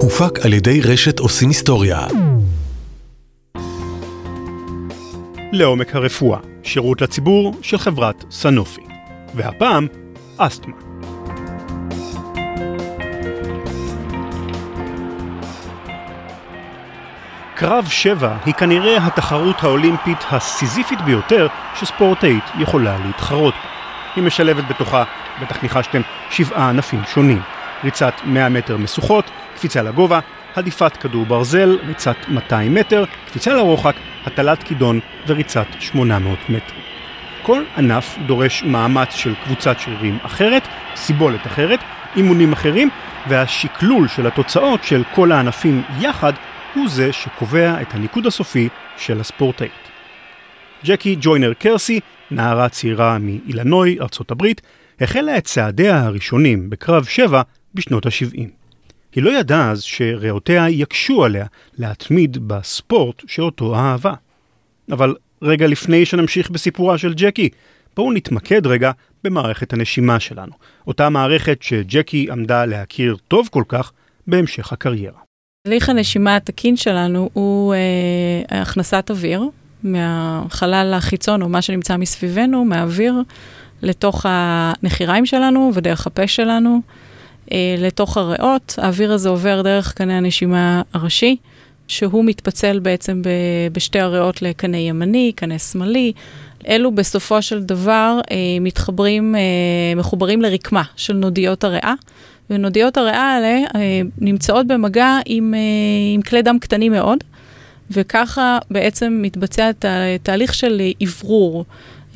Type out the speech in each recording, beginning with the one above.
הופק על ידי רשת עושים היסטוריה. לעומק הרפואה, שירות לציבור של חברת סנופי. והפעם, אסתמה. קרב 7 היא כנראה התחרות האולימפית הסיזיפית ביותר שספורטאית יכולה להתחרות בה. היא משלבת בתוכה, בטח ניחשתם, שבעה ענפים שונים. ריצת 100 מטר משוכות, קפיצה לגובה, הדיפת כדור ברזל, ריצת 200 מטר, קפיצה לרוחק, הטלת כידון וריצת 800 מטר. כל ענף דורש מאמץ של קבוצת שרירים אחרת, סיבולת אחרת, אימונים אחרים, והשקלול של התוצאות של כל הענפים יחד הוא זה שקובע את הניקוד הסופי של הספורטאית. ג'קי ג'וינר קרסי, נערה צעירה מאילנוי, ארצות הברית, החלה את צעדיה הראשונים בקרב 7 בשנות ה-70. היא לא ידעה אז שריאותיה יקשו עליה להתמיד בספורט שאותו אהבה. אבל רגע לפני שנמשיך בסיפורה של ג'קי, בואו נתמקד רגע במערכת הנשימה שלנו, אותה מערכת שג'קי עמדה להכיר טוב כל כך בהמשך הקריירה. הליך הנשימה התקין שלנו הוא אה, הכנסת אוויר מהחלל החיצון, או מה שנמצא מסביבנו, מהאוויר, לתוך הנחיריים שלנו ודרך הפה שלנו, לתוך הריאות. האוויר הזה עובר דרך קנה הנשימה הראשי, שהוא מתפצל בעצם ב, בשתי הריאות לקנה ימני, קנה שמאלי. אלו בסופו של דבר אה, מתחברים, אה, מחוברים לרקמה של נודיות הריאה. ונודיות הריאה האלה אה, נמצאות במגע עם, אה, עם כלי דם קטנים מאוד, וככה בעצם מתבצע תהליך של אוורור.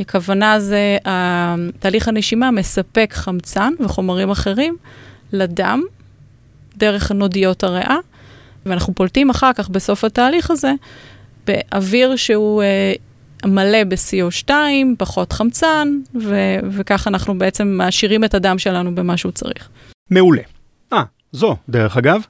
הכוונה זה, תהליך הנשימה מספק חמצן וחומרים אחרים לדם, דרך נודיות הריאה, ואנחנו פולטים אחר כך, בסוף התהליך הזה, באוויר שהוא אה, מלא ב-CO2, פחות חמצן, ו- וככה אנחנו בעצם מעשירים את הדם שלנו במה שהוא צריך. מעולה. אה, זו, דרך אגב.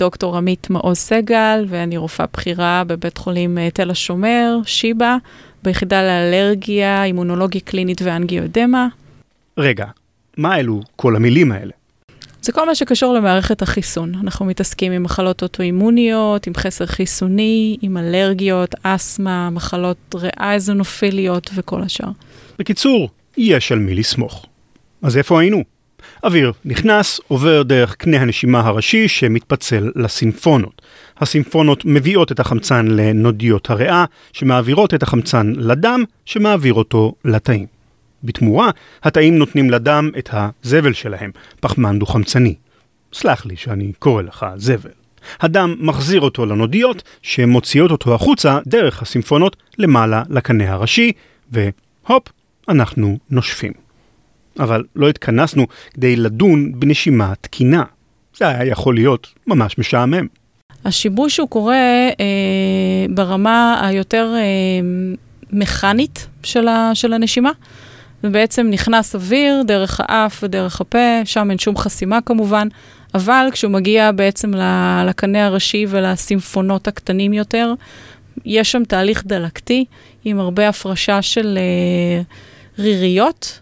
דוקטור עמית מעוז סגל, ואני רופאה בכירה בבית חולים אה, תל השומר, שיבא, ביחידה לאלרגיה, אימונולוגיה קלינית ואנגיודמה. רגע, מה אלו כל המילים האלה? זה כל מה שקשור למערכת החיסון. אנחנו מתעסקים עם מחלות אוטואימוניות, עם חסר חיסוני, עם אלרגיות, אסתמה, מחלות ריאה אזונופיליות וכל השאר. בקיצור, יש על מי לסמוך. אז איפה היינו? אוויר נכנס, עובר דרך קנה הנשימה הראשי שמתפצל לסימפונות. הסימפונות מביאות את החמצן לנודיות הריאה, שמעבירות את החמצן לדם, שמעביר אותו לתאים. בתמורה, התאים נותנים לדם את הזבל שלהם, פחמן דו-חמצני. סלח לי שאני קורא לך זבל. הדם מחזיר אותו לנודיות, שמוציאות אותו החוצה דרך הסימפונות למעלה לקנה הראשי, והופ, אנחנו נושפים. אבל לא התכנסנו כדי לדון בנשימה תקינה. זה היה יכול להיות ממש משעמם. השיבוש הוא קורה אה, ברמה היותר אה, מכנית של, ה, של הנשימה. ובעצם נכנס אוויר דרך האף ודרך הפה, שם אין שום חסימה כמובן, אבל כשהוא מגיע בעצם לקנה הראשי ולסימפונות הקטנים יותר, יש שם תהליך דלקתי עם הרבה הפרשה של אה, ריריות,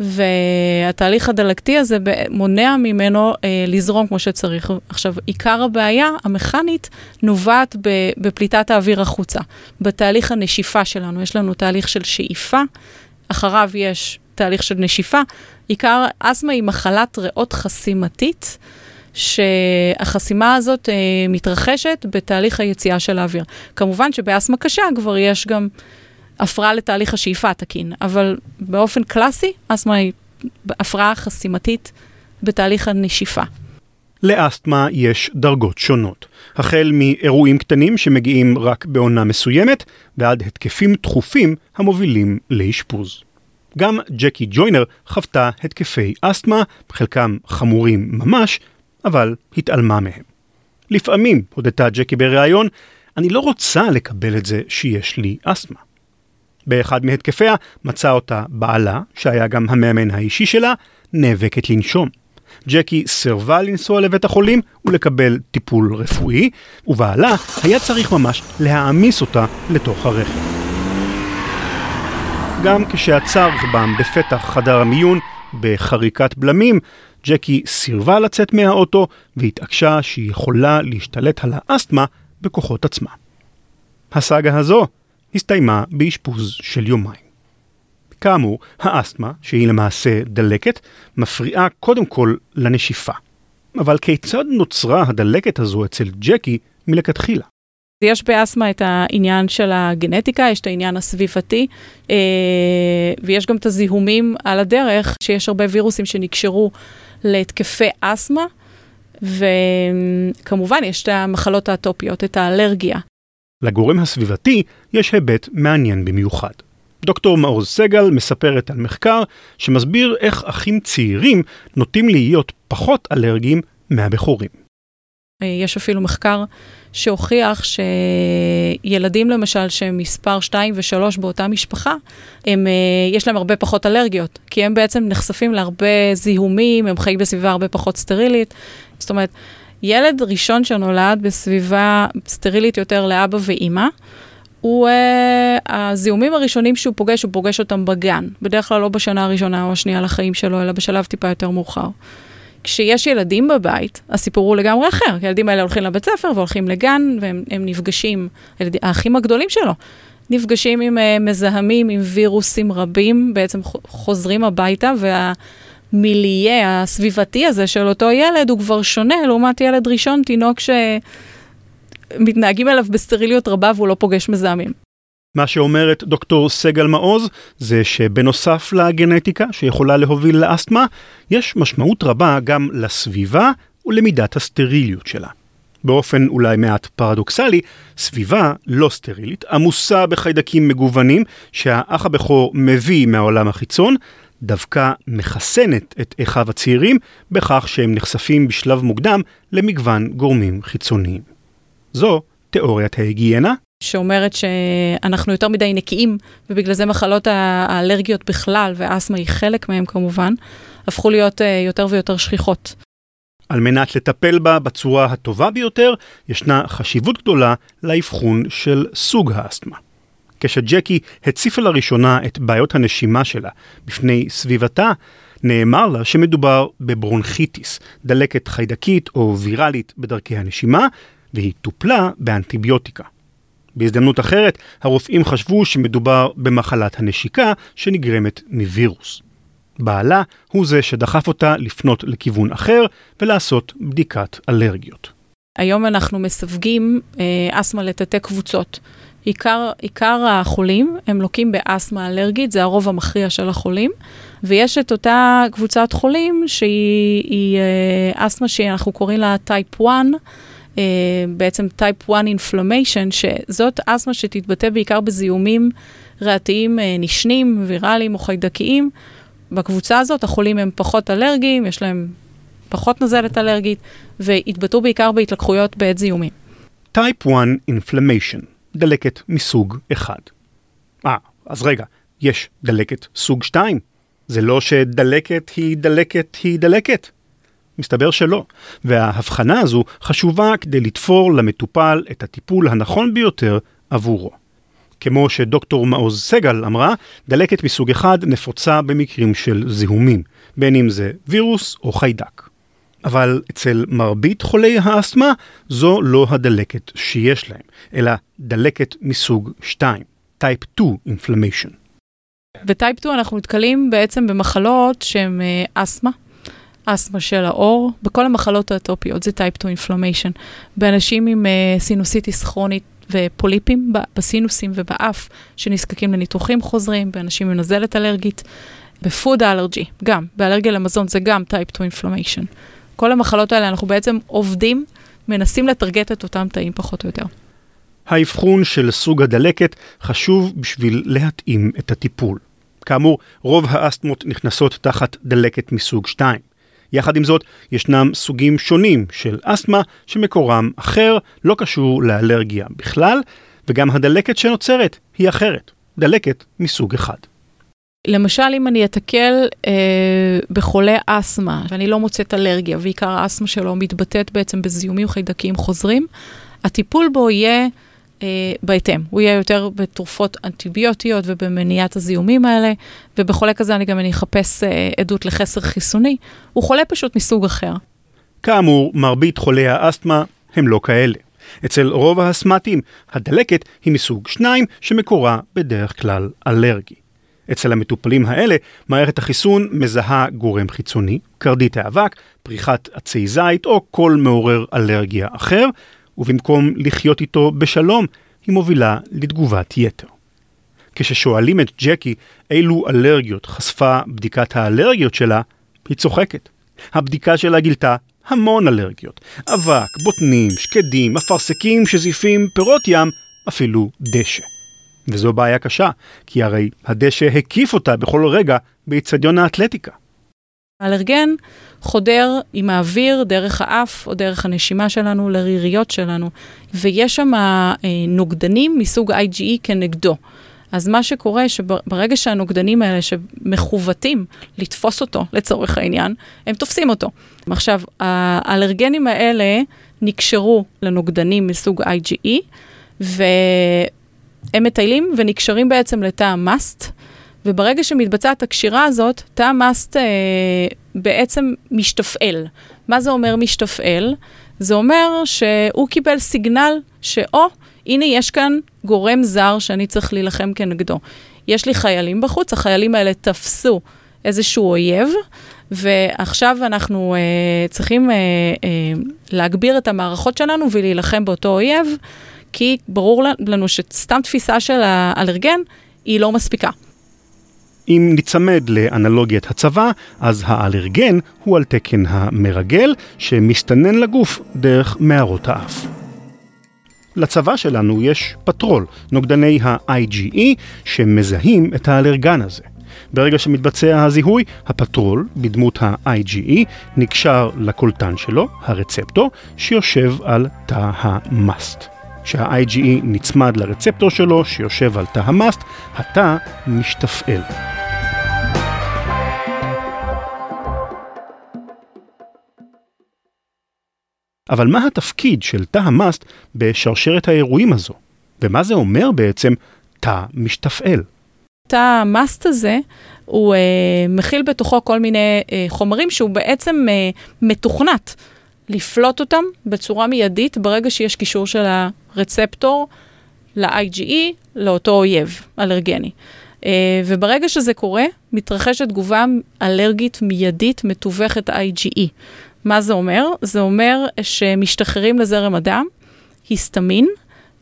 והתהליך הדלקתי הזה מונע ממנו אה, לזרום כמו שצריך. עכשיו, עיקר הבעיה המכנית נובעת בפליטת האוויר החוצה. בתהליך הנשיפה שלנו, יש לנו תהליך של שאיפה, אחריו יש תהליך של נשיפה. עיקר אסתמה היא מחלת ריאות חסימתית. שהחסימה הזאת אה, מתרחשת בתהליך היציאה של האוויר. כמובן שבאסתמה קשה כבר יש גם הפרעה לתהליך השאיפה התקין, אבל באופן קלאסי, אסתמה היא הפרעה חסימתית בתהליך הנשיפה. לאסתמה יש דרגות שונות, החל מאירועים קטנים שמגיעים רק בעונה מסוימת, ועד התקפים תכופים המובילים לאשפוז. גם ג'קי ג'וינר חוותה התקפי אסתמה, חלקם חמורים ממש, אבל התעלמה מהם. לפעמים, הודתה ג'קי בריאיון, אני לא רוצה לקבל את זה שיש לי אסתמה. באחד מהתקפיה מצא אותה בעלה, שהיה גם המאמן האישי שלה, נאבקת לנשום. ג'קי סירבה לנסוע לבית החולים ולקבל טיפול רפואי, ובעלה היה צריך ממש להעמיס אותה לתוך הרכב. גם כשעצר רכבם בפתח חדר המיון בחריקת בלמים, ג'קי סירבה לצאת מהאוטו והתעקשה שהיא יכולה להשתלט על האסתמה בכוחות עצמה. הסאגה הזו הסתיימה באשפוז של יומיים. כאמור, האסתמה, שהיא למעשה דלקת, מפריעה קודם כל לנשיפה. אבל כיצד נוצרה הדלקת הזו אצל ג'קי מלכתחילה? יש באסתמה את העניין של הגנטיקה, יש את העניין הסביבתי, אה, ויש גם את הזיהומים על הדרך, שיש הרבה וירוסים שנקשרו להתקפי אסתמה, וכמובן יש את המחלות האטופיות, את האלרגיה. לגורם הסביבתי יש היבט מעניין במיוחד. דוקטור מעוז סגל מספרת על מחקר שמסביר איך אחים צעירים נוטים להיות פחות אלרגיים מהבכורים. יש אפילו מחקר שהוכיח שילדים למשל שהם מספר 2 ו-3 באותה משפחה, הם, יש להם הרבה פחות אלרגיות, כי הם בעצם נחשפים להרבה זיהומים, הם חיים בסביבה הרבה פחות סטרילית. זאת אומרת, ילד ראשון שנולד בסביבה סטרילית יותר לאבא ואימא, הוא, uh, הזיהומים הראשונים שהוא פוגש, הוא פוגש אותם בגן. בדרך כלל לא בשנה הראשונה או השנייה לחיים שלו, אלא בשלב טיפה יותר מאוחר. כשיש ילדים בבית, הסיפור הוא לגמרי אחר. הילדים האלה הולכים לבית ספר והולכים לגן, והם נפגשים, הילד, האחים הגדולים שלו, נפגשים עם uh, מזהמים, עם וירוסים רבים, בעצם חוזרים הביתה, והמיליה הסביבתי הזה של אותו ילד הוא כבר שונה לעומת ילד ראשון, תינוק ש... מתנהגים אליו בסטריליות רבה והוא לא פוגש מזהמים. מה שאומרת דוקטור סגל מעוז זה שבנוסף לגנטיקה שיכולה להוביל לאסתמה, יש משמעות רבה גם לסביבה ולמידת הסטריליות שלה. באופן אולי מעט פרדוקסלי, סביבה לא סטרילית, עמוסה בחיידקים מגוונים שהאח הבכור מביא מהעולם החיצון, דווקא מחסנת את אחיו הצעירים בכך שהם נחשפים בשלב מוקדם למגוון גורמים חיצוניים. זו תיאוריית ההיגיינה. שאומרת שאנחנו יותר מדי נקיים, ובגלל זה מחלות האלרגיות בכלל, ואסתמה היא חלק מהם כמובן, הפכו להיות אה, יותר ויותר שכיחות. על מנת לטפל בה בצורה הטובה ביותר, ישנה חשיבות גדולה לאבחון של סוג האסתמה. כשג'קי הציפה לראשונה את בעיות הנשימה שלה בפני סביבתה, נאמר לה שמדובר בברונכיטיס, דלקת חיידקית או ויראלית בדרכי הנשימה, והיא טופלה באנטיביוטיקה. בהזדמנות אחרת, הרופאים חשבו שמדובר במחלת הנשיקה שנגרמת מווירוס. בעלה הוא זה שדחף אותה לפנות לכיוון אחר ולעשות בדיקת אלרגיות. היום אנחנו מסווגים אה, אסתמה לתתי קבוצות. עיקר, עיקר החולים הם לוקים באסתמה אלרגית, זה הרוב המכריע של החולים, ויש את אותה קבוצת חולים שהיא אה, אסתמה שאנחנו קוראים לה טייפ 1, אה, בעצם type 1 inflammation, שזאת אסתמה שתתבטא בעיקר בזיהומים ריאתיים אה, נשנים, ויראליים או חיידקיים. בקבוצה הזאת החולים הם פחות אלרגיים, יש להם פחות נזלת אלרגית, ויתבטאו בעיקר בהתלקחויות בעת זיהומים. type 1 inflammation, דלקת מסוג 1. אה, אז רגע, יש דלקת סוג 2. זה לא שדלקת היא דלקת היא דלקת. מסתבר שלא, וההבחנה הזו חשובה כדי לתפור למטופל את הטיפול הנכון ביותר עבורו. כמו שדוקטור מעוז סגל אמרה, דלקת מסוג אחד נפוצה במקרים של זיהומים, בין אם זה וירוס או חיידק. אבל אצל מרבית חולי האסתמה זו לא הדלקת שיש להם, אלא דלקת מסוג 2, type 2 inflammation. ב type 2 אנחנו נתקלים בעצם במחלות שהן אה, אסתמה, אסתמה של העור, בכל המחלות האטופיות, זה type 2 inflammation. באנשים עם אה, סינוסיטיס כרונית ופוליפים בסינוסים ובאף, שנזקקים לניתוחים חוזרים, באנשים עם נזלת אלרגית, ב food allergy, גם, באלרגיה למזון זה גם type 2 inflammation. כל המחלות האלה, אנחנו בעצם עובדים, מנסים לטרגט את אותם תאים פחות או יותר. האבחון של סוג הדלקת חשוב בשביל להתאים את הטיפול. כאמור, רוב האסתמות נכנסות תחת דלקת מסוג 2. יחד עם זאת, ישנם סוגים שונים של אסתמה שמקורם אחר, לא קשור לאלרגיה בכלל, וגם הדלקת שנוצרת היא אחרת, דלקת מסוג אחד. למשל, אם אני אתקל אה, בחולה אסתמה, ואני לא מוצאת אלרגיה, ועיקר האסתמה שלו מתבטאת בעצם בזיהומים חיידקיים חוזרים, הטיפול בו יהיה בהתאם. הוא יהיה יותר בתרופות אנטיביוטיות ובמניעת הזיהומים האלה, ובחולה כזה אני גם אני אחפש אה, עדות לחסר חיסוני. הוא חולה פשוט מסוג אחר. כאמור, מרבית חולי האסתמה הם לא כאלה. אצל רוב האסתמטים, הדלקת היא מסוג 2 שמקורה בדרך כלל אלרגי. אצל המטופלים האלה, מערכת החיסון מזהה גורם חיצוני, קרדית האבק, פריחת עצי זית או כל מעורר אלרגיה אחר, ובמקום לחיות איתו בשלום, היא מובילה לתגובת יתר. כששואלים את ג'קי אילו אלרגיות חשפה בדיקת האלרגיות שלה, היא צוחקת. הבדיקה שלה גילתה המון אלרגיות. אבק, בוטנים, שקדים, אפרסקים, שזיפים, פירות ים, אפילו דשא. וזו בעיה קשה, כי הרי הדשא הקיף אותה בכל רגע באיצטדיון האתלטיקה. האלרגן חודר עם האוויר דרך האף או דרך הנשימה שלנו לריריות שלנו, ויש שם אה, נוגדנים מסוג IgE כנגדו. אז מה שקורה, שברגע שהנוגדנים האלה שמכוותים לתפוס אותו, לצורך העניין, הם תופסים אותו. עכשיו, האלרגנים האלה נקשרו לנוגדנים מסוג IgE, והם מטיילים ונקשרים בעצם לתא המאסט, וברגע שמתבצעת הקשירה הזאת, תא המאסט אה, בעצם משתפעל. מה זה אומר משתפעל? זה אומר שהוא קיבל סיגנל שאו, הנה יש כאן גורם זר שאני צריך להילחם כנגדו. יש לי חיילים בחוץ, החיילים האלה תפסו איזשהו אויב, ועכשיו אנחנו uh, צריכים uh, uh, להגביר את המערכות שלנו ולהילחם באותו אויב, כי ברור לנו שסתם תפיסה של האלרגן היא לא מספיקה. אם ניצמד לאנלוגיית הצבא, אז האלרגן הוא על תקן המרגל שמסתנן לגוף דרך מערות האף. לצבא שלנו יש פטרול, נוגדני ה-IgE, שמזהים את האלרגן הזה. ברגע שמתבצע הזיהוי, הפטרול, בדמות ה-IgE, נקשר לקולטן שלו, הרצפטור, שיושב על תא המאסט. כשה-IgE נצמד לרצפטור שלו, שיושב על תא המאסט, התא משתפעל. אבל מה התפקיד של תא המאסט בשרשרת האירועים הזו? ומה זה אומר בעצם תא משתפעל? תא המאסט הזה, הוא אה, מכיל בתוכו כל מיני אה, חומרים שהוא בעצם אה, מתוכנת לפלוט אותם בצורה מיידית ברגע שיש קישור של הרצפטור ל-IgE, לאותו אויב אלרגני. Uh, וברגע שזה קורה, מתרחשת תגובה אלרגית מיידית מתווכת IgE. מה זה אומר? זה אומר שמשתחררים לזרם הדם, היסטמין,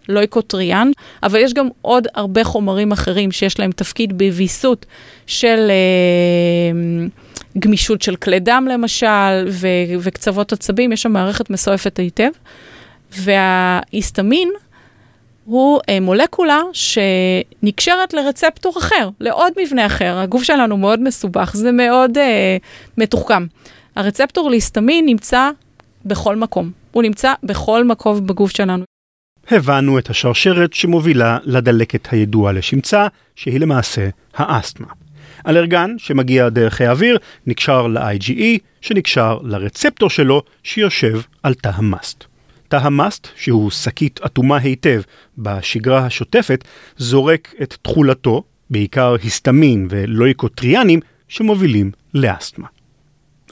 לויקוטריאן, אבל יש גם עוד הרבה חומרים אחרים שיש להם תפקיד בוויסות של אה, גמישות של כלי דם למשל, ו- וקצוות עצבים, יש שם מערכת מסועפת היטב. וההיסטמין הוא אה, מולקולה שנקשרת לרצפטור אחר, לעוד מבנה אחר. הגוף שלנו מאוד מסובך, זה מאוד אה, מתוחכם. הרצפטור להיסטמין נמצא בכל מקום. הוא נמצא בכל מקום בגוף שלנו. הבנו את השרשרת שמובילה לדלקת הידועה לשמצה, שהיא למעשה האסתמה. אלרגן שמגיע דרך האוויר נקשר ל-IgE, שנקשר לרצפטור שלו, שיושב על תא המאסט. תא המאסט, שהוא שקית אטומה היטב בשגרה השוטפת, זורק את תכולתו, בעיקר היסטמין ולויקוטריאנים, שמובילים לאסתמה.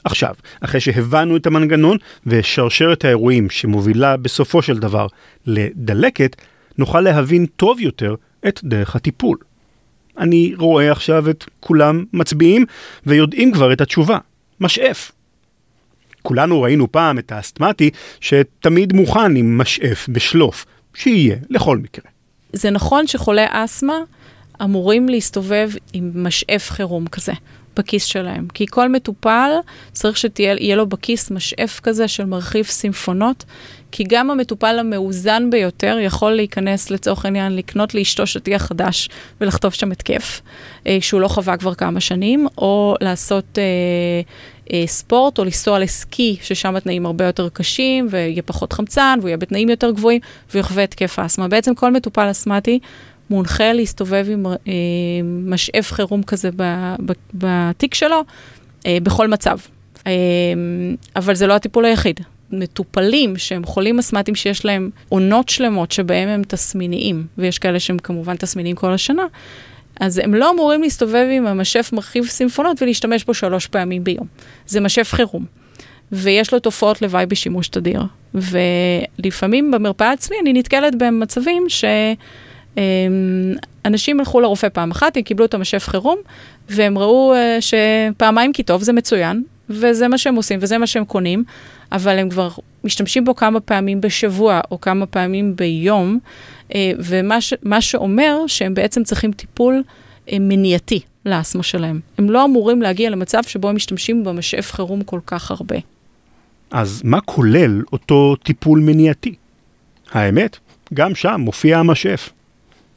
עכשיו, אחרי שהבנו את המנגנון ושרשרת האירועים שמובילה בסופו של דבר לדלקת, נוכל להבין טוב יותר את דרך הטיפול. אני רואה עכשיו את כולם מצביעים ויודעים כבר את התשובה, משאף. כולנו ראינו פעם את האסתמטי שתמיד מוכן עם משאף בשלוף, שיהיה לכל מקרה. זה נכון שחולי אסתמה אמורים להסתובב עם משאף חירום כזה. בכיס שלהם. כי כל מטופל צריך שיהיה לו בכיס משאף כזה של מרחיב סימפונות, כי גם המטופל המאוזן ביותר יכול להיכנס לצורך העניין, לקנות לאשתו שטיח חדש ולחטוף שם התקף, אה, שהוא לא חווה כבר כמה שנים, או לעשות... אה, אה, ספורט או לנסוע לסקי, ששם התנאים הרבה יותר קשים ויהיה פחות חמצן והוא יהיה בתנאים יותר גבוהים ויחווה התקף אסתמה. בעצם כל מטופל אסתמטי מונחה להסתובב עם אה, משאף חירום כזה בתיק שלו, אה, בכל מצב. אה, אבל זה לא הטיפול היחיד. מטופלים שהם חולים אסמטיים שיש להם עונות שלמות שבהם הם תסמיניים, ויש כאלה שהם כמובן תסמיניים כל השנה, אז הם לא אמורים להסתובב עם המשף מרחיב סימפונות ולהשתמש בו שלוש פעמים ביום. זה משף חירום. ויש לו תופעות לוואי בשימוש תדיר. ולפעמים במרפאה אצלי אני נתקלת במצבים שאנשים הלכו לרופא פעם אחת, הם קיבלו את המשף חירום, והם ראו אה, שפעמיים כי טוב זה מצוין, וזה מה שהם עושים וזה מה שהם קונים, אבל הם כבר משתמשים בו כמה פעמים בשבוע או כמה פעמים ביום, אה, ומה שאומר שהם בעצם צריכים טיפול אה, מניעתי לאסמה שלהם. הם לא אמורים להגיע למצב שבו הם משתמשים במשאף חירום כל כך הרבה. אז מה כולל אותו טיפול מניעתי? האמת, גם שם מופיע המשאף.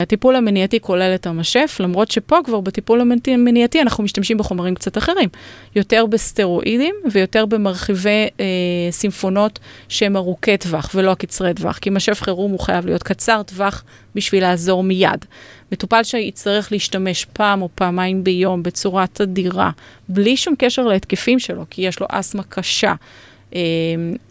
הטיפול המניעתי כולל את המשף, למרות שפה כבר בטיפול המניעתי אנחנו משתמשים בחומרים קצת אחרים. יותר בסטרואידים ויותר במרחיבי אה, סימפונות שהם ארוכי טווח ולא הקצרי טווח, כי משף חירום הוא חייב להיות קצר טווח בשביל לעזור מיד. מטופל שיצטרך להשתמש פעם או פעמיים ביום בצורה תדירה, בלי שום קשר להתקפים שלו, כי יש לו אסתמה קשה. אה,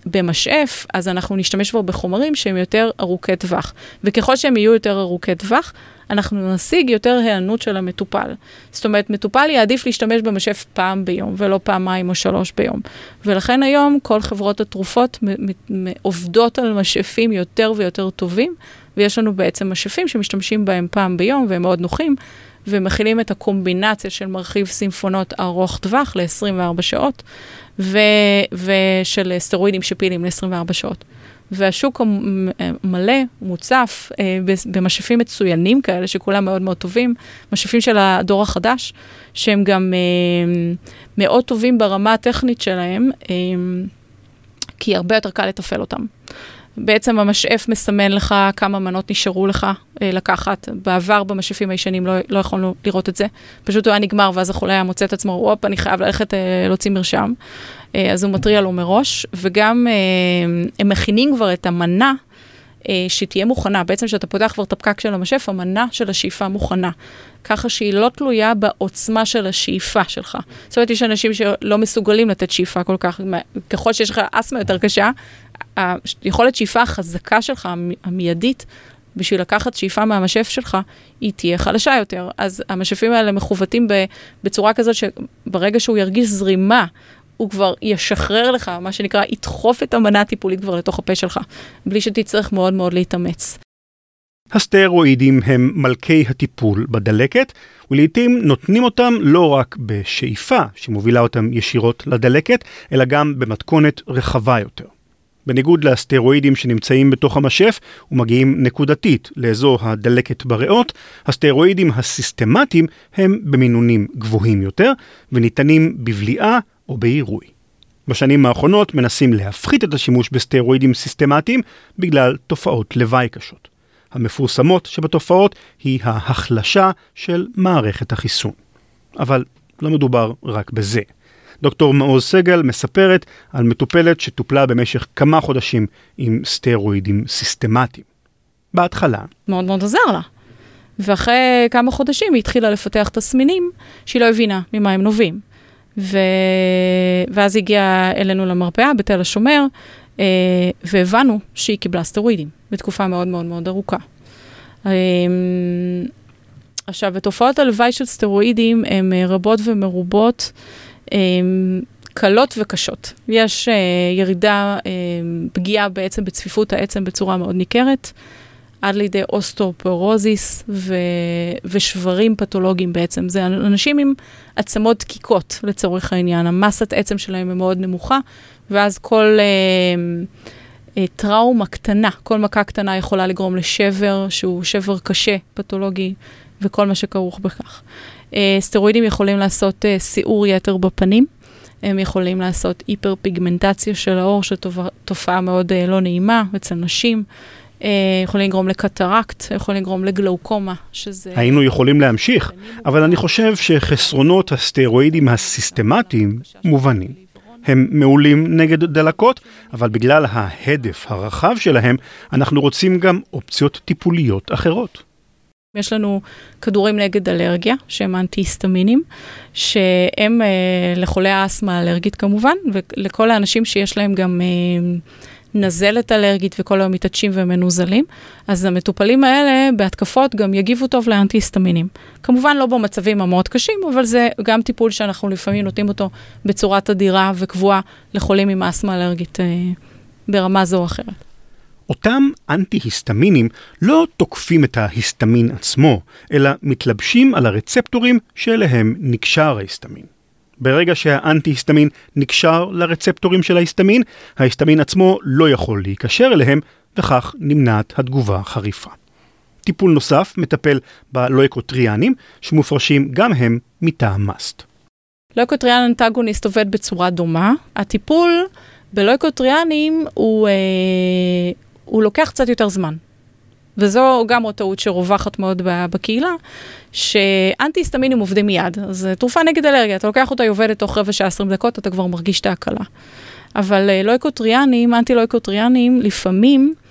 במשאף, אז אנחנו נשתמש בו בחומרים שהם יותר ארוכי טווח. וככל שהם יהיו יותר ארוכי טווח, אנחנו נשיג יותר היענות של המטופל. זאת אומרת, מטופל יעדיף להשתמש במשאף פעם ביום, ולא פעמיים או שלוש ביום. ולכן היום כל חברות התרופות עובדות על משאפים יותר ויותר טובים, ויש לנו בעצם משאפים שמשתמשים בהם פעם ביום, והם מאוד נוחים. ומכילים את הקומבינציה של מרחיב סימפונות ארוך טווח ל-24 שעות, ו- ושל סטרואידים שפעילים ל-24 שעות. והשוק המלא, מוצף, אה, במשאפים מצוינים כאלה, שכולם מאוד מאוד טובים, משאפים של הדור החדש, שהם גם אה, מאוד טובים ברמה הטכנית שלהם, אה, כי הרבה יותר קל לתפעל אותם. בעצם המשאף מסמן לך כמה מנות נשארו לך אה, לקחת. בעבר במשאפים הישנים לא, לא יכולנו לראות את זה. פשוט הוא היה נגמר, ואז החולה היה מוצא את עצמו, הופ, אני חייב ללכת אה, להוציא מרשם. אה, אז הוא מתריע לו מראש, וגם אה, הם מכינים כבר את המנה. אה, שתהיה מוכנה, בעצם כשאתה פותח כבר את הפקק של המשף, המנה של השאיפה מוכנה. ככה שהיא לא תלויה בעוצמה של השאיפה שלך. זאת אומרת, יש אנשים שלא מסוגלים לתת שאיפה כל כך, ככל שיש לך אסתמה יותר קשה, היכולת שאיפה החזקה שלך, המיידית, בשביל לקחת שאיפה מהמשף שלך, היא תהיה חלשה יותר. אז המשפים האלה מכוותים בצורה כזאת שברגע שהוא ירגיש זרימה, הוא כבר ישחרר לך, מה שנקרא, ידחוף את המנה הטיפולית כבר לתוך הפה שלך, בלי שתצטרך מאוד מאוד להתאמץ. הסטרואידים הם מלכי הטיפול בדלקת, ולעיתים נותנים אותם לא רק בשאיפה שמובילה אותם ישירות לדלקת, אלא גם במתכונת רחבה יותר. בניגוד לסטרואידים שנמצאים בתוך המשף ומגיעים נקודתית לאזור הדלקת בריאות, הסטרואידים הסיסטמטיים הם במינונים גבוהים יותר וניתנים בבליעה או בעירוי. בשנים האחרונות מנסים להפחית את השימוש בסטרואידים סיסטמטיים בגלל תופעות לוואי קשות. המפורסמות שבתופעות היא ההחלשה של מערכת החיסון. אבל לא מדובר רק בזה. דוקטור מעוז סגל מספרת על מטופלת שטופלה במשך כמה חודשים עם סטרואידים סיסטמטיים. בהתחלה. מאוד מאוד עזר לה. ואחרי כמה חודשים היא התחילה לפתח תסמינים שהיא לא הבינה ממה הם נובעים. ו... ואז היא הגיעה אלינו למרפאה בתל השומר, אה, והבנו שהיא קיבלה סטרואידים בתקופה מאוד מאוד מאוד ארוכה. אה, עכשיו, תופעות הלוואי של סטרואידים הן אה, רבות ומרובות. אמ, קלות וקשות. יש uh, ירידה, אה, פגיעה בעצם בצפיפות העצם בצורה מאוד ניכרת, עד לידי אוסטאופורוזיס ו- ושברים פתולוגיים בעצם. זה אנשים עם עצמות דקיקות לצורך העניין, המסת עצם שלהם היא מאוד נמוכה, ואז כל אה, אה, טראומה קטנה, כל מכה קטנה יכולה לגרום לשבר, שהוא שבר קשה, פתולוגי, וכל מה שכרוך בכך. אה, סטרואידים יכולים לעשות אה, שיעור יתר בפנים, הם יכולים לעשות היפר-פיגמנטציה של העור, שתופעה מאוד אה, לא נעימה אצל נשים. יכולים לגרום לקטרקט, יכולים לגרום לגלאוקומה, שזה... היינו יכולים להמשיך, אבל אני חושב שחסרונות הסטרואידים הסיסטמטיים מובנים. הם מעולים נגד דלקות, אבל בגלל ההדף הרחב שלהם, אנחנו רוצים גם אופציות טיפוליות אחרות. יש לנו כדורים נגד אלרגיה, שהם אנטי-היסטמינים, שהם אה, לחולי האסתמה האלרגית כמובן, ולכל האנשים שיש להם גם אה, נזלת אלרגית וכל היום מתעטשים ומנוזלים, אז המטופלים האלה בהתקפות גם יגיבו טוב לאנטי-היסטמינים. כמובן לא במצבים המאוד קשים, אבל זה גם טיפול שאנחנו לפעמים נותנים אותו בצורה תדירה וקבועה לחולים עם אסתמה אלרגית אה, ברמה זו או אחרת. אותם אנטי-היסטמינים לא תוקפים את ההיסטמין עצמו, אלא מתלבשים על הרצפטורים שאליהם נקשר ההיסטמין. ברגע שהאנטי-היסטמין נקשר לרצפטורים של ההיסטמין, ההיסטמין עצמו לא יכול להיקשר אליהם, וכך נמנעת התגובה החריפה. טיפול נוסף מטפל בלואקוטריאנים, שמופרשים גם הם מטעם מאסט. לואקוטריאן אנטגוניסט עובד בצורה דומה. הטיפול בלואקוטריאנים הוא, אה, הוא לוקח קצת יותר זמן. וזו גם עוד טעות שרווחת מאוד בקהילה, שאנטי-היסטמינים עובדים מיד. אז תרופה נגד אלרגיה, אתה לוקח אותה, היא עובדת תוך רבע שעה, 20 דקות, אתה כבר מרגיש את ההקלה. אבל אה, לויקוטריאנים, אנטי-לויקוטריאנים, לפעמים אה,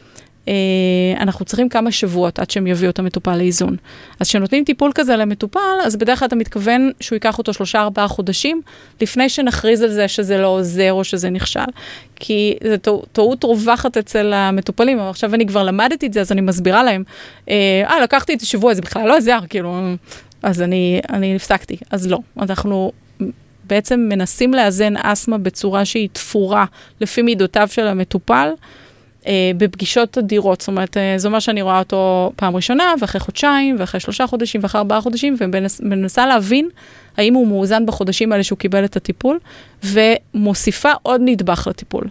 אנחנו צריכים כמה שבועות עד שהם יביאו את המטופל לאיזון. אז כשנותנים טיפול כזה למטופל, אז בדרך כלל אתה מתכוון שהוא ייקח אותו שלושה ארבעה חודשים, לפני שנכריז על זה שזה לא עוזר או שזה נכשל. כי זו טעות רווחת אצל המטופלים, אבל עכשיו אני כבר למדתי את זה, אז אני מסבירה להם, אה, אה לקחתי את השבוע, זה בכלל לא עזר, כאילו, אז אני, אני הפסקתי. אז לא, אנחנו בעצם מנסים לאזן אסתמה בצורה שהיא תפורה לפי מידותיו של המטופל. אה, בפגישות תדירות, זאת אומרת, אה, זה אומר שאני רואה אותו פעם ראשונה, ואחרי חודשיים, ואחרי שלושה חודשים, ואחרי ארבעה חודשים, ומנסה להבין האם הוא מאוזן בחודשים האלה שהוא קיבל את הטיפול, ומוסיפה עוד נדבך לטיפול.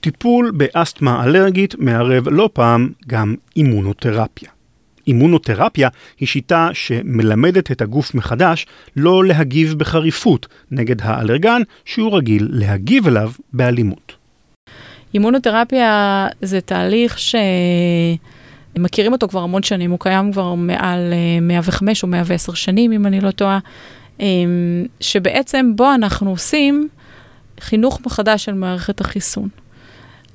טיפול באסתמה אלרגית מערב לא פעם גם אימונותרפיה. אימונותרפיה היא שיטה שמלמדת את הגוף מחדש לא להגיב בחריפות נגד האלרגן שהוא רגיל להגיב אליו באלימות. אימונותרפיה זה תהליך שמכירים אותו כבר המון שנים, הוא קיים כבר מעל 105 אה, או 110 שנים, אם אני לא טועה, אמ, שבעצם בו אנחנו עושים חינוך מחדש של מערכת החיסון.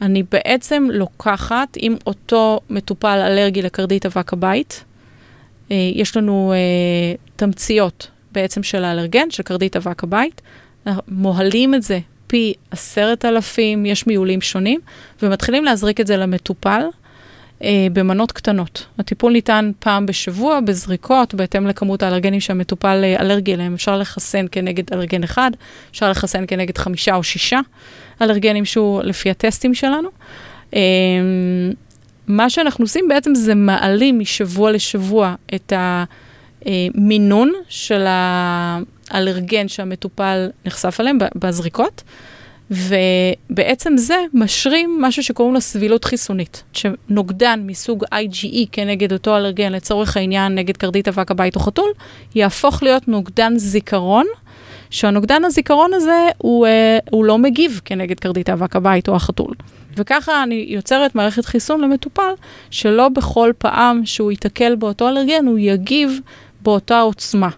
אני בעצם לוקחת עם אותו מטופל אלרגי לקרדית אבק הבית, אה, יש לנו אה, תמציות בעצם של האלרגן, של קרדית אבק הבית, מוהלים את זה פי עשרת אלפים, יש מיולים שונים, ומתחילים להזריק את זה למטופל אה, במנות קטנות. הטיפול ניתן פעם בשבוע בזריקות, בהתאם לכמות האלרגנים שהמטופל אה, אלרגי אליהם. אפשר לחסן כנגד אלרגן אחד, אפשר לחסן כנגד חמישה או שישה אלרגנים שהוא לפי הטסטים שלנו. אה, מה שאנחנו עושים בעצם זה מעלים משבוע לשבוע את המינון של ה... אלרגן שהמטופל נחשף אליהם בזריקות, ובעצם זה משרים משהו שקוראים לו סבילות חיסונית, שנוגדן מסוג IgE כנגד אותו אלרגן, לצורך העניין נגד קרדית אבק הבית או חתול, יהפוך להיות נוגדן זיכרון. שהנוגדן הזיכרון הזה הוא, אה, הוא לא מגיב כנגד קרדית אבק הבית או החתול. וככה אני יוצרת מערכת חיסון למטופל, שלא בכל פעם שהוא ייתקל באותו אלרגן, הוא יגיב באותה עוצמה.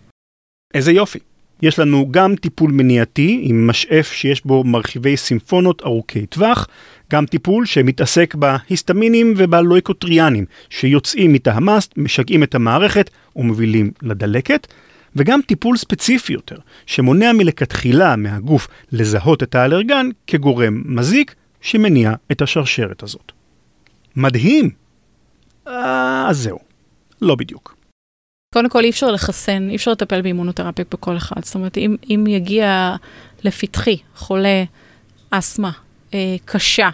איזה יופי. יש לנו גם טיפול מניעתי עם משאף שיש בו מרחיבי סימפונות ארוכי טווח, גם טיפול שמתעסק בהיסטמינים ובלויקוטריאנים שיוצאים מתא המאסט, משגעים את המערכת ומובילים לדלקת, וגם טיפול ספציפי יותר, שמונע מלכתחילה מהגוף לזהות את האלרגן כגורם מזיק שמניע את השרשרת הזאת. מדהים! אה, אז זהו, לא בדיוק. קודם כל אי אפשר לחסן, אי אפשר לטפל באימונותרפיה בכל אחד. זאת אומרת, אם, אם יגיע לפתחי חולה אסתמה אה, קשה,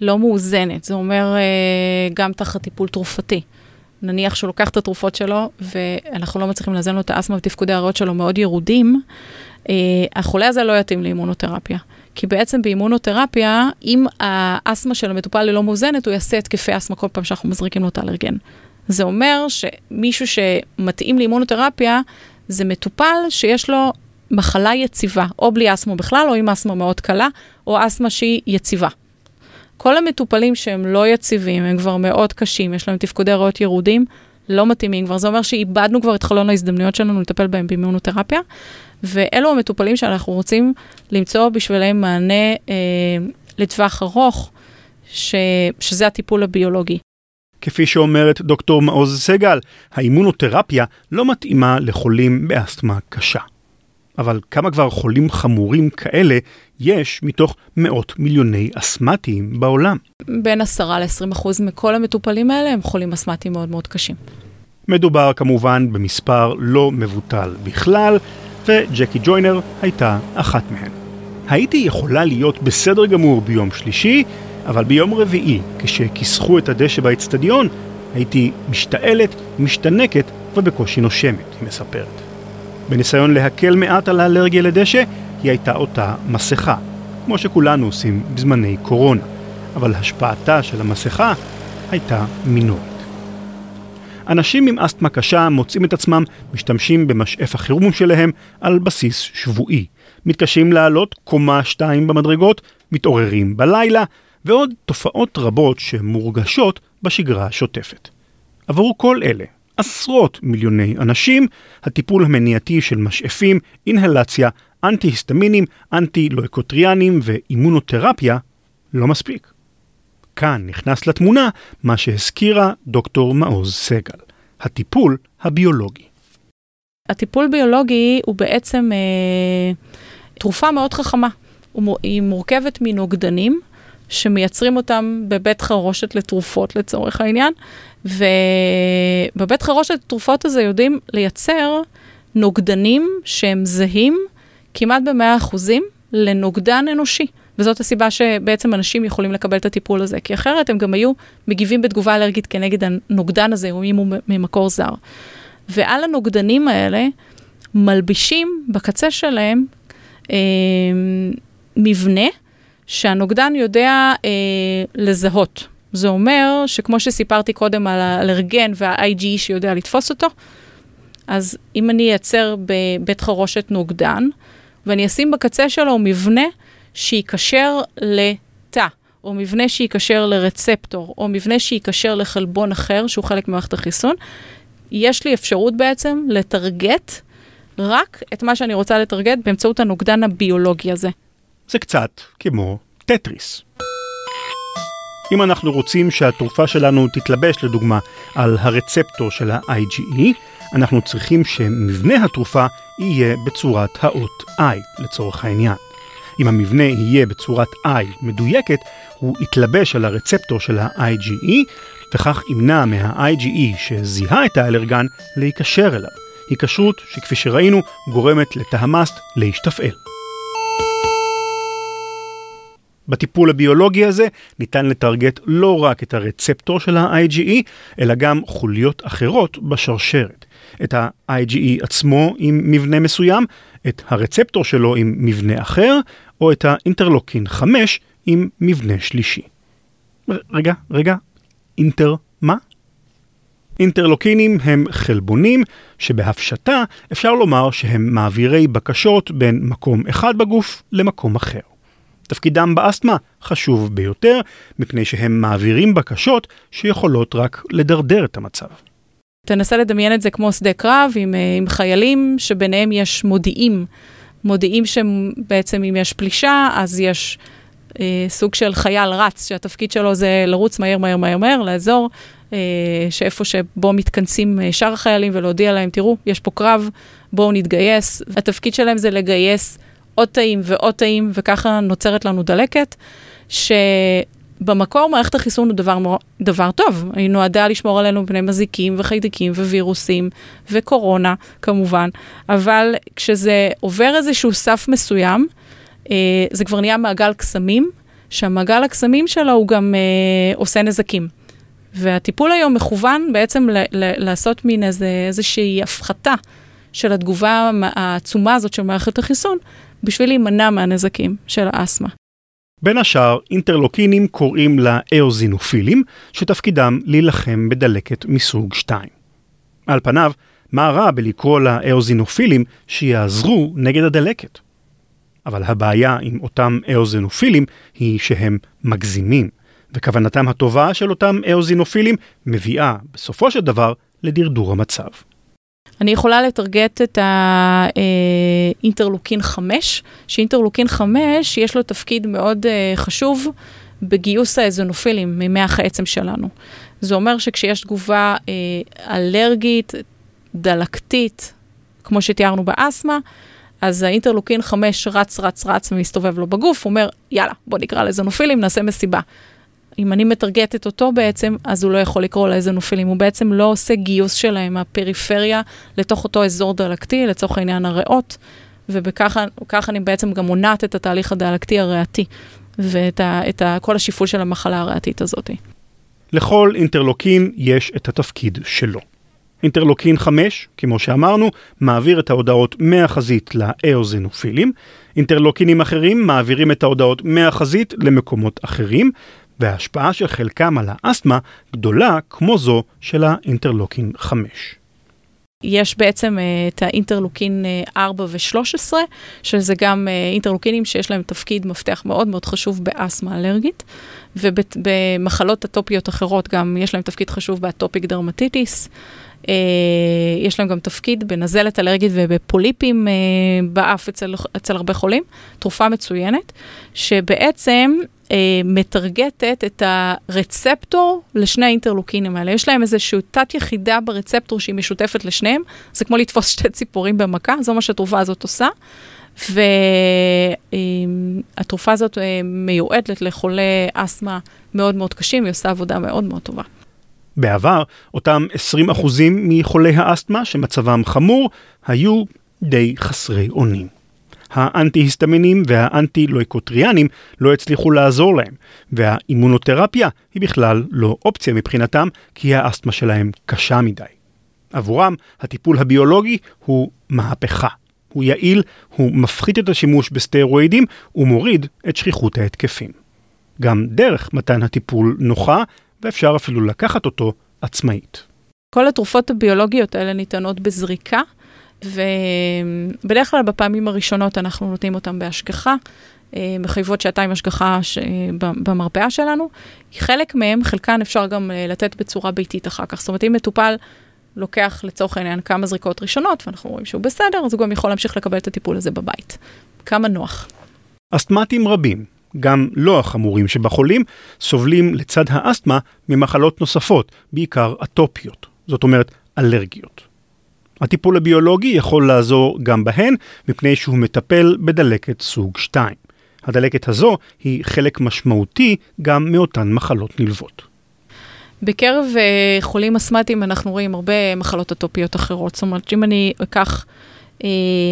לא מאוזנת, זה אומר אה, גם תחת טיפול תרופתי. נניח שהוא לוקח את התרופות שלו, ואנחנו לא מצליחים לאזן לו את האסתמה ותפקודי הריאות שלו מאוד ירודים, אה, החולה הזה לא יתאים לאימונותרפיה. כי בעצם באימונותרפיה, אם האסתמה של המטופל היא לא מאוזנת, הוא יעשה התקפי אסתמה כל פעם שאנחנו מזריקים לו את האלרגן. זה אומר שמישהו שמתאים לאימונותרפיה זה מטופל שיש לו מחלה יציבה, או בלי אסתמה בכלל, או עם אסתמה מאוד קלה, או אסתמה שהיא יציבה. כל המטופלים שהם לא יציבים, הם כבר מאוד קשים, יש להם תפקודי ריאות ירודים, לא מתאימים כבר. זה אומר שאיבדנו כבר את חלון ההזדמנויות שלנו לטפל בהם באימונותרפיה, ואלו המטופלים שאנחנו רוצים למצוא בשבילם מענה אה, לטווח ארוך, ש, שזה הטיפול הביולוגי. כפי שאומרת דוקטור מעוז סגל, האימונותרפיה לא מתאימה לחולים באסתמה קשה. אבל כמה כבר חולים חמורים כאלה יש מתוך מאות מיליוני אסתמטיים בעולם? בין 10 ל-20 אחוז מכל המטופלים האלה הם חולים אסתמטיים מאוד מאוד קשים. מדובר כמובן במספר לא מבוטל בכלל, וג'קי ג'וינר הייתה אחת מהן. הייתי יכולה להיות בסדר גמור ביום שלישי, אבל ביום רביעי, כשכיסחו את הדשא באצטדיון, הייתי משתעלת, משתנקת ובקושי נושמת, היא מספרת. בניסיון להקל מעט על האלרגיה לדשא, היא הייתה אותה מסכה, כמו שכולנו עושים בזמני קורונה, אבל השפעתה של המסכה הייתה מינורית. אנשים עם אסתמה קשה מוצאים את עצמם משתמשים במשאף החירום שלהם על בסיס שבועי. מתקשים לעלות קומה שתיים במדרגות, מתעוררים בלילה, ועוד תופעות רבות שמורגשות בשגרה השוטפת. עבור כל אלה, עשרות מיליוני אנשים, הטיפול המניעתי של משאפים, אינהלציה, אנטי-היסטמינים, אנטי-לואקוטריאנים ואימונותרפיה לא מספיק. כאן נכנס לתמונה מה שהזכירה דוקטור מעוז סגל, הטיפול הביולוגי. הטיפול ביולוגי הוא בעצם אה, תרופה מאוד חכמה. היא מורכבת מנוגדנים שמייצרים אותם בבית חרושת לתרופות לצורך העניין, ובבית חרושת לתרופות הזה יודעים לייצר נוגדנים שהם זהים כמעט ב-100% לנוגדן אנושי. וזאת הסיבה שבעצם אנשים יכולים לקבל את הטיפול הזה, כי אחרת הם גם היו מגיבים בתגובה אלרגית כנגד הנוגדן הזה, או אם הוא ממקור זר. ועל הנוגדנים האלה מלבישים בקצה שלהם אה, מבנה שהנוגדן יודע אה, לזהות. זה אומר שכמו שסיפרתי קודם על האלרגן וה-IgE שיודע לתפוס אותו, אז אם אני אייצר בבית חרושת נוגדן, ואני אשים בקצה שלו מבנה שייקשר לתא, או מבנה שייקשר לרצפטור, או מבנה שייקשר לחלבון אחר, שהוא חלק ממערכת החיסון, יש לי אפשרות בעצם לטרגט רק את מה שאני רוצה לטרגט באמצעות הנוגדן הביולוגי הזה. זה קצת כמו טטריס. אם אנחנו רוצים שהתרופה שלנו תתלבש לדוגמה על הרצפטור של ה-IgE, אנחנו צריכים שמבנה התרופה יהיה בצורת האות I לצורך העניין. אם המבנה יהיה בצורת I מדויקת, הוא יתלבש על הרצפטור של ה-IgE, וכך ימנע מה-IgE שזיהה את האלרגן להיקשר אליו. היקשרות שכפי שראינו גורמת לתא המאסט להשתפעל. בטיפול הביולוגי הזה ניתן לטרגט לא רק את הרצפטור של ה-IgE, אלא גם חוליות אחרות בשרשרת. את ה-IgE עצמו עם מבנה מסוים, את הרצפטור שלו עם מבנה אחר, או את האינטרלוקין 5 עם מבנה שלישי. רגע, רגע, אינטר מה? אינטרלוקינים הם חלבונים שבהפשטה אפשר לומר שהם מעבירי בקשות בין מקום אחד בגוף למקום אחר. תפקידם באסתמה חשוב ביותר, מפני שהם מעבירים בקשות שיכולות רק לדרדר את המצב. תנסה לדמיין את זה כמו שדה קרב עם, אה, עם חיילים שביניהם יש מודיעים. מודיעים שבעצם אם יש פלישה, אז יש אה, סוג של חייל רץ, שהתפקיד שלו זה לרוץ מהר מהר מהר מהר לאזור, אה, שאיפה שבו מתכנסים אה, שאר החיילים ולהודיע להם, תראו, יש פה קרב, בואו נתגייס. התפקיד שלהם זה לגייס עוד תאים ועוד תאים, וככה נוצרת לנו דלקת, שבמקור מערכת החיסון הוא דבר, דבר טוב. היא נועדה לשמור עלינו מפני מזיקים וחיידקים ווירוסים וקורונה, כמובן, אבל כשזה עובר איזשהו סף מסוים, אה, זה כבר נהיה מעגל קסמים, שהמעגל הקסמים שלו הוא גם אה, עושה נזקים. והטיפול היום מכוון בעצם ל- ל- לעשות מין איזה, איזושהי הפחתה של התגובה העצומה הזאת של מערכת החיסון, בשביל להימנע מהנזקים של האסתמה. בין השאר, אינטרלוקינים קוראים לאיוזינופילים, שתפקידם להילחם בדלקת מסוג 2. על פניו, מה רע בלקרוא לאיוזינופילים שיעזרו נגד הדלקת? אבל הבעיה עם אותם איוזינופילים היא שהם מגזימים, וכוונתם הטובה של אותם איוזינופילים מביאה, בסופו של דבר, לדרדור המצב. אני יכולה לטרגט את האינטרלוקין 5, שאינטרלוקין 5 יש לו תפקיד מאוד uh, חשוב בגיוס האזונופילים ממח העצם שלנו. זה אומר שכשיש תגובה אה, אלרגית, דלקתית, כמו שתיארנו באסתמה, אז האינטרלוקין 5 רץ, רץ, רץ ומסתובב לו בגוף, אומר, יאללה, בוא נקרא לאזונופילים, נעשה מסיבה. אם אני מטרגטת אותו בעצם, אז הוא לא יכול לקרוא לאזונופילים, הוא בעצם לא עושה גיוס שלהם מהפריפריה לתוך אותו אזור דלקתי, לצורך העניין הריאות, ובכך אני בעצם גם מונעת את התהליך הדלקתי הריאתי, ואת ה, ה, כל השיפול של המחלה הריאתית הזאת. לכל אינטרלוקין יש את התפקיד שלו. אינטרלוקין 5, כמו שאמרנו, מעביר את ההודעות מהחזית לאאוזינופילים. אינטרלוקינים אחרים מעבירים את ההודעות מהחזית למקומות אחרים, וההשפעה של חלקם על האסתמה גדולה כמו זו של האינטרלוקין 5. יש בעצם אה, את האינטרלוקין אה, 4 ו-13, שזה גם אה, אינטרלוקינים שיש להם תפקיד מפתח מאוד מאוד חשוב באסתמה אלרגית, ובמחלות אטופיות אחרות גם יש להם תפקיד חשוב באטופיק דרמטיטיס. יש להם גם תפקיד בנזלת אלרגית ובפוליפים באף אצל, אצל הרבה חולים, תרופה מצוינת, שבעצם מטרגטת את הרצפטור לשני האינטרלוקינים האלה. יש להם איזושהי תת יחידה ברצפטור שהיא משותפת לשניהם, זה כמו לתפוס שתי ציפורים במכה, זו מה שהתרופה הזאת עושה. והתרופה הזאת מיועדת לחולי אסתמה מאוד מאוד קשים, היא עושה עבודה מאוד מאוד טובה. בעבר, אותם 20% מחולי האסתמה שמצבם חמור, היו די חסרי אונים. האנטי-היסטמינים והאנטי-לויקוטריאנים לא הצליחו לעזור להם, והאימונותרפיה היא בכלל לא אופציה מבחינתם, כי האסתמה שלהם קשה מדי. עבורם, הטיפול הביולוגי הוא מהפכה. הוא יעיל, הוא מפחית את השימוש בסטרואידים ומוריד את שכיחות ההתקפים. גם דרך מתן הטיפול נוחה, ואפשר אפילו לקחת אותו עצמאית. כל התרופות הביולוגיות האלה ניתנות בזריקה, ובדרך כלל בפעמים הראשונות אנחנו נותנים אותן בהשגחה, אה, מחייבות שעתיים השגחה ש... במרפאה שלנו. חלק מהם, חלקן אפשר גם אה, לתת בצורה ביתית אחר כך. זאת אומרת, אם מטופל לוקח לצורך העניין כמה זריקות ראשונות, ואנחנו רואים שהוא בסדר, אז הוא גם יכול להמשיך לקבל את הטיפול הזה בבית. כמה נוח. אסתמטים רבים, גם לא החמורים שבחולים, סובלים לצד האסתמה ממחלות נוספות, בעיקר אטופיות, זאת אומרת אלרגיות. הטיפול הביולוגי יכול לעזור גם בהן, מפני שהוא מטפל בדלקת סוג 2. הדלקת הזו היא חלק משמעותי גם מאותן מחלות נלוות. בקרב uh, חולים אסתמטיים אנחנו רואים הרבה מחלות אטופיות אחרות. זאת אומרת, אם אני אקח uh,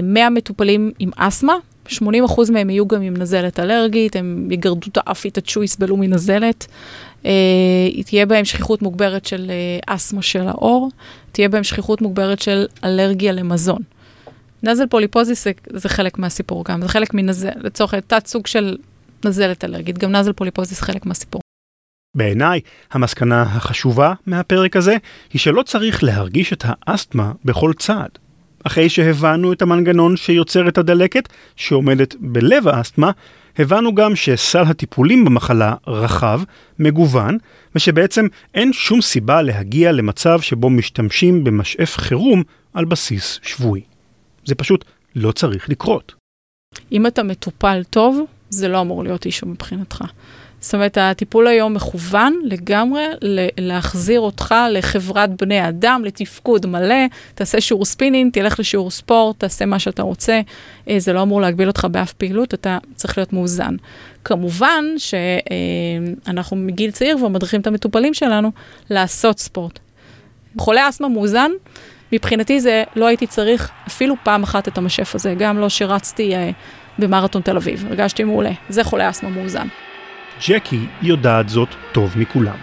100 מטופלים עם אסתמה, 80% מהם יהיו גם עם נזלת אלרגית, הם יגרדו את האף, יתעטשו, יסבלו מנזלת. Uh, תהיה בהם שכיחות מוגברת של uh, אסתמה של העור, תהיה בהם שכיחות מוגברת של אלרגיה למזון. נזל פוליפוזיס זה, זה חלק מהסיפור גם, זה חלק מנזל, לצורך תת סוג של נזלת אלרגית, גם נזל פוליפוזיס חלק מהסיפור. בעיניי, המסקנה החשובה מהפרק הזה היא שלא צריך להרגיש את האסתמה בכל צעד. אחרי שהבנו את המנגנון שיוצר את הדלקת, שעומדת בלב האסתמה, הבנו גם שסל הטיפולים במחלה רחב, מגוון, ושבעצם אין שום סיבה להגיע למצב שבו משתמשים במשאף חירום על בסיס שבועי. זה פשוט לא צריך לקרות. אם אתה מטופל טוב, זה לא אמור להיות issue מבחינתך. זאת אומרת, הטיפול היום מכוון לגמרי להחזיר אותך לחברת בני אדם, לתפקוד מלא, תעשה שיעור ספינינג, תלך לשיעור ספורט, תעשה מה שאתה רוצה. אה, זה לא אמור להגביל אותך באף פעילות, אתה צריך להיות מאוזן. כמובן שאנחנו מגיל צעיר כבר מדריכים את המטופלים שלנו לעשות ספורט. חולה אסתמה מאוזן, מבחינתי זה לא הייתי צריך אפילו פעם אחת את המשף הזה, גם לא שרצתי אה, במרתון תל אביב, הרגשתי מעולה. זה חולה אסתמה מאוזן. ג'קי יודעת זאת טוב מכולם.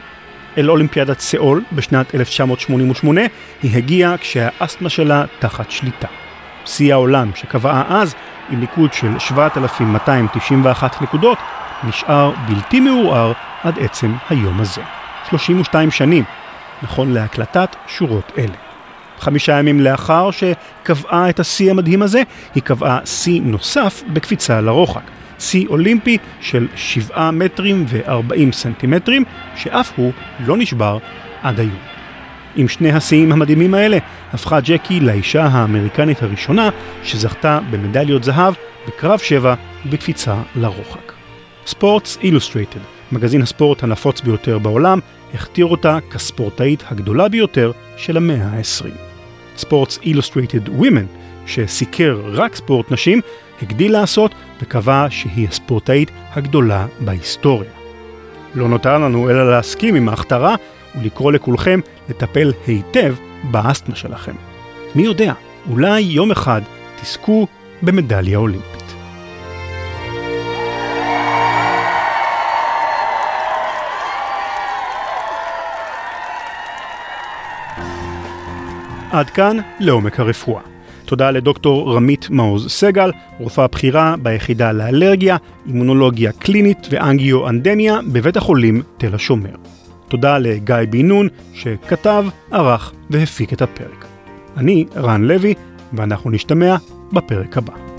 אל אולימפיאדת סאול בשנת 1988 היא הגיעה כשהאסתמה שלה תחת שליטה. שיא העולם שקבעה אז, עם ניקוד של 7,291 נקודות, נשאר בלתי מעורער עד עצם היום הזה. 32 שנים, נכון להקלטת שורות אלה. חמישה ימים לאחר שקבעה את השיא המדהים הזה, היא קבעה שיא נוסף בקפיצה לרוחק. שיא אולימפי של 7 מטרים ו-40 סנטימטרים, שאף הוא לא נשבר עד היום. עם שני השיאים המדהימים האלה, הפכה ג'קי לאישה האמריקנית הראשונה שזכתה במדליות זהב בקרב שבע ובקפיצה לרוחק. Sports Illustrated מגזין הספורט הנפוץ ביותר בעולם, הכתיר אותה כספורטאית הגדולה ביותר של המאה ה-20. Sports Illustrated Women, שסיקר רק ספורט נשים, הגדיל לעשות וקבע שהיא הספורטאית הגדולה בהיסטוריה. לא נותר לנו אלא להסכים עם ההכתרה ולקרוא לכולכם לטפל היטב באסתמה שלכם. מי יודע, אולי יום אחד תזכו במדליה אולימפית. עד כאן לעומק הרפואה. תודה לדוקטור רמית מעוז סגל, רופאה בכירה ביחידה לאלרגיה, אימונולוגיה קלינית ואנגיו-אנדמיה בבית החולים תל השומר. תודה לגיא בן נון שכתב, ערך והפיק את הפרק. אני רן לוי, ואנחנו נשתמע בפרק הבא.